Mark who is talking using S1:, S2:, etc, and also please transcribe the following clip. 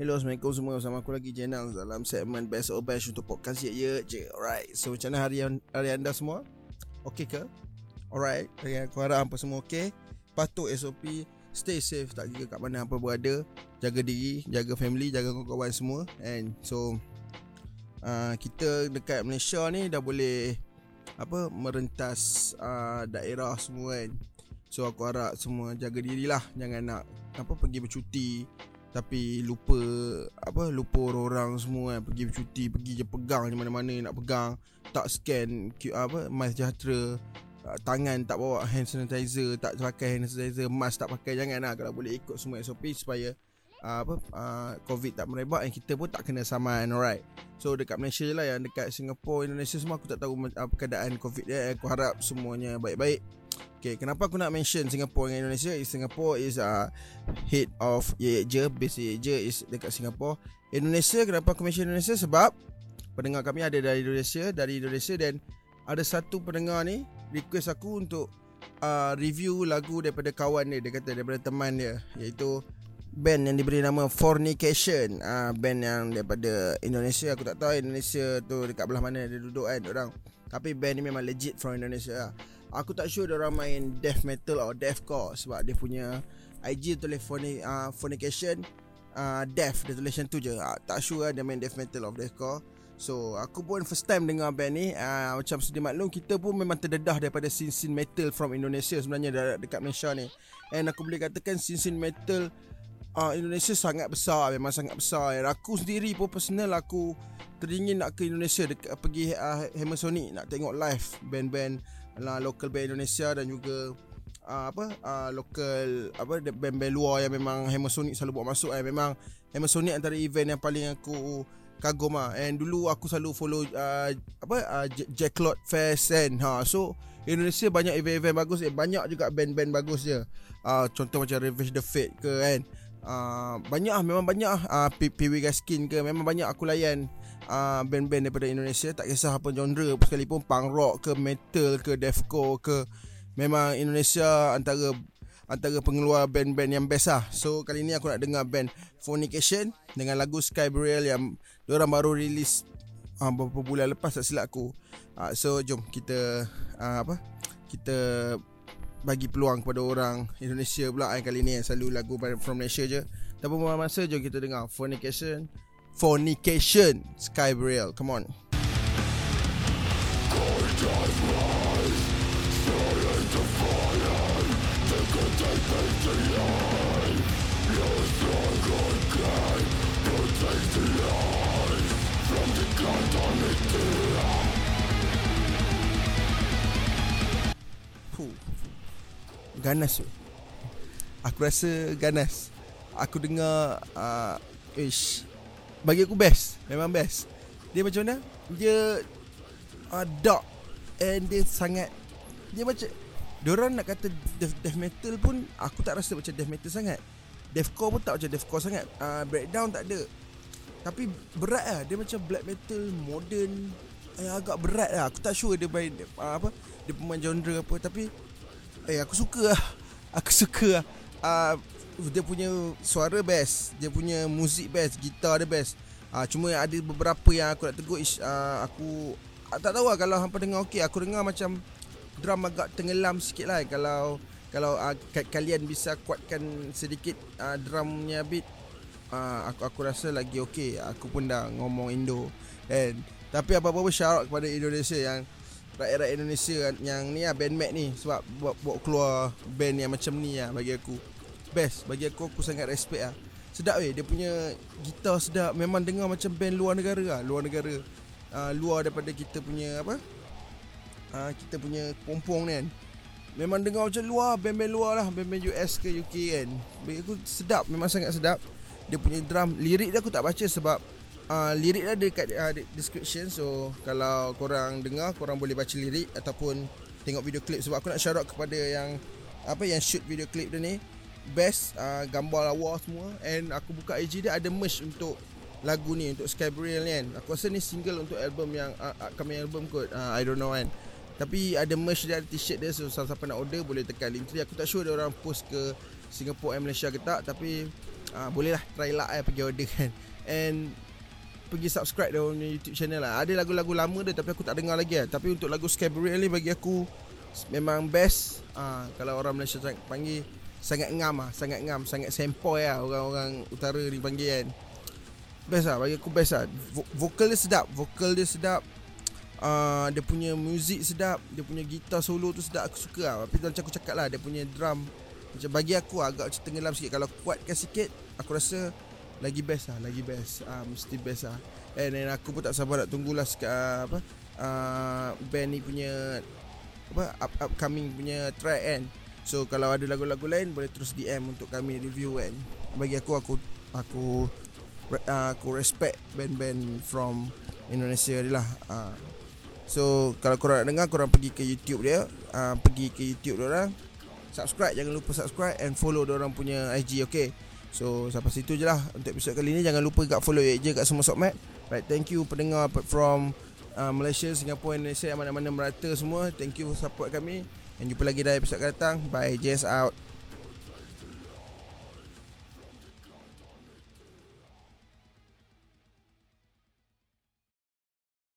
S1: Hello Assalamualaikum semua. Sama aku lagi Jenang. Dalam segmen Best or Best Untuk podcast Ye Ye Je. Alright So macam mana hari, hari anda semua? Okay ke? Alright okay, Aku harap apa semua okay? Patut SOP Stay safe. Tak kira kat mana apa berada. Jaga diri Jaga family Jaga kawan-kawan semua. And so uh, Kita dekat Malaysia ni Dah boleh Apa Merentas uh, Daerah semua kan? So aku harap semua jaga dirilah Jangan nak Apa pergi bercuti tapi lupa apa lupa orang-orang semua kan. Pergi bercuti pergi je pegang di mana-mana nak pegang. Tak scan apa my sejahtera. Uh, tangan tak bawa hand sanitizer tak pakai hand sanitizer mask tak pakai janganlah. Kalau boleh ikut semua SOP supaya uh, apa uh, covid tak merebak dan kita pun tak kena saman alright. So dekat Malaysia je lah yang dekat Singapore Indonesia semua aku tak tahu keadaan covid dia aku harap semuanya baik-baik Okay, kenapa aku nak mention Singapore dengan Indonesia? Is Singapore is a uh, head of Ye Je, base Ye Je is dekat Singapore. Indonesia, kenapa aku mention Indonesia? Sebab pendengar kami ada dari Indonesia, dari Indonesia dan ada satu pendengar ni request aku untuk uh, review lagu daripada kawan dia, dia kata daripada teman dia, iaitu band yang diberi nama Fornication. Uh, band yang daripada Indonesia, aku tak tahu Indonesia tu dekat belah mana dia duduk kan orang. Tapi band ni memang legit from Indonesia lah. Aku tak sure orang main death metal atau deathcore sebab dia punya IG tulis phony, uh, fornication uh, death dia tulis macam tu je. Uh, tak sure lah dia main death metal atau deathcore. So aku pun first time dengar band ni uh, Macam sedia maklum kita pun memang terdedah daripada scene-scene metal from Indonesia sebenarnya dekat Malaysia ni And aku boleh katakan scene-scene metal uh, Indonesia sangat besar Memang sangat besar And aku sendiri pun personal aku Teringin nak ke Indonesia dekat, Pergi uh, Hammersonic Nak tengok live band-band lah local band Indonesia dan juga uh, apa uh, local apa band-band luar yang memang Hammersonic selalu buat masuk eh. Memang Hammersonic antara event yang paling aku kagum ah. And dulu aku selalu follow uh, apa uh, Jack Claude Fest kan. Ha so Indonesia banyak event-event bagus eh. Banyak juga band-band bagus je. Uh, contoh macam Revenge the Fate ke kan. Uh, banyak ah memang banyak ah uh, PW Gaskin ke memang banyak aku layan uh, band-band daripada Indonesia tak kisah apa genre sekalipun punk rock ke metal ke deathcore ke memang Indonesia antara antara pengeluar band-band yang best lah. So kali ni aku nak dengar band Fornication dengan lagu Sky Burial yang diorang baru release uh, beberapa bulan lepas tak silap aku. Uh, so jom kita uh, apa? Kita bagi peluang kepada orang Indonesia pula eh, kali ni yang selalu lagu from Malaysia je. Buang masa jom kita dengar Fornication Fornication Sky Braille Come on. Ganas tu Aku rasa ganas. Aku dengar uh, Ish bagi aku best. Memang best. Dia macam mana? Dia uh, Dark And dia sangat Dia macam Diorang nak kata death, death metal pun Aku tak rasa macam death metal sangat. Deathcore pun tak macam deathcore sangat. Uh, Breakdown tak ada. Tapi berat lah. Dia macam black metal Modern. Eh, Agak berat lah. Aku tak sure dia main uh, Apa Dia pemain genre apa. Tapi Eh aku suka lah. Aku suka lah. Uh, dia punya suara best dia punya muzik best gitar dia best. Uh, cuma ada beberapa yang aku nak tegur is uh, aku uh, tak tahu lah kalau hampa dengar okey aku dengar macam drum agak tenggelam sikit lah. Kalau kalau uh, kalian bisa kuatkan sedikit uh, drumnya beat uh, aku aku rasa lagi okey. Aku pun dah ngomong Indo and tapi apa-apa pun syarat kepada Indonesia yang rakyat-rakyat Indonesia yang ni lah band Mac ni. Sebab buat, buat keluar band yang macam ni lah bagi aku best bagi aku aku sangat respect ah. Sedap weh dia punya gitar sedap memang dengar macam band luar negara ah, luar negara. Uh, luar daripada kita punya apa? Uh, kita punya pompong ni kan. Memang dengar macam luar band-band luar lah band-band US ke UK kan. Bagi aku sedap memang sangat sedap. Dia punya drum lirik dia aku tak baca sebab uh, lirik dia ada dekat uh, description so kalau korang dengar korang boleh baca lirik ataupun tengok video clip sebab aku nak shout out kepada yang apa yang shoot video clip dia ni best uh, gambar lawa semua. And aku buka IG dia ada merch untuk lagu ni untuk Sky Burial ni kan. Aku rasa ni single untuk album yang uh, upcoming album kot uh, I don't know kan. Tapi ada merch dia ada t-shirt dia so siapa nak order boleh tekan link tree aku tak sure dia orang post ke Singapore and Malaysia ke tak tapi uh, Boleh lah try lah eh, Pergi order kan. And Pergi subscribe dia punya YouTube channel lah. Ada lagu-lagu lama dia Tapi aku tak dengar lagi lah Tapi untuk lagu Scabriel ni Bagi aku Memang best uh, Kalau orang Malaysia panggil Sangat ngam lah Sangat ngam Sangat sempoi lah Orang-orang utara ni panggil kan. Best lah Bagi aku best lah Vokal dia sedap Vokal dia sedap. Uh, Dia punya muzik sedap Dia punya gitar solo tu sedap Aku suka lah Tapi macam aku cakap lah Dia punya drum Macam bagi aku agak macam tenggelam sikit. Kalau kuatkan sikit Aku rasa Lagi best lah Lagi best. Uh, Mesti best lah And then aku pun tak sabar nak tunggulah uh, Apa uh, Band ni punya apa up, upcoming punya track kan so kalau ada lagu-lagu lain boleh terus DM untuk kami review kan. Bagi aku aku aku uh, aku respect band-band from Indonesia lah uh. so kalau korang nak dengar korang pergi ke YouTube dia uh, pergi ke YouTube dia orang subscribe. Jangan lupa subscribe and follow dia orang punya IG okay? So sampai situ je lah Untuk episod kali ni. Jangan lupa kat follow je kat semua sokmat. Right thank you pendengar from uh, Malaysia, Singapura, Indonesia yang mana-mana merata semua. Thank you for support kami. Dan jumpa lagi dalam episod akan datang. Bye, JS out.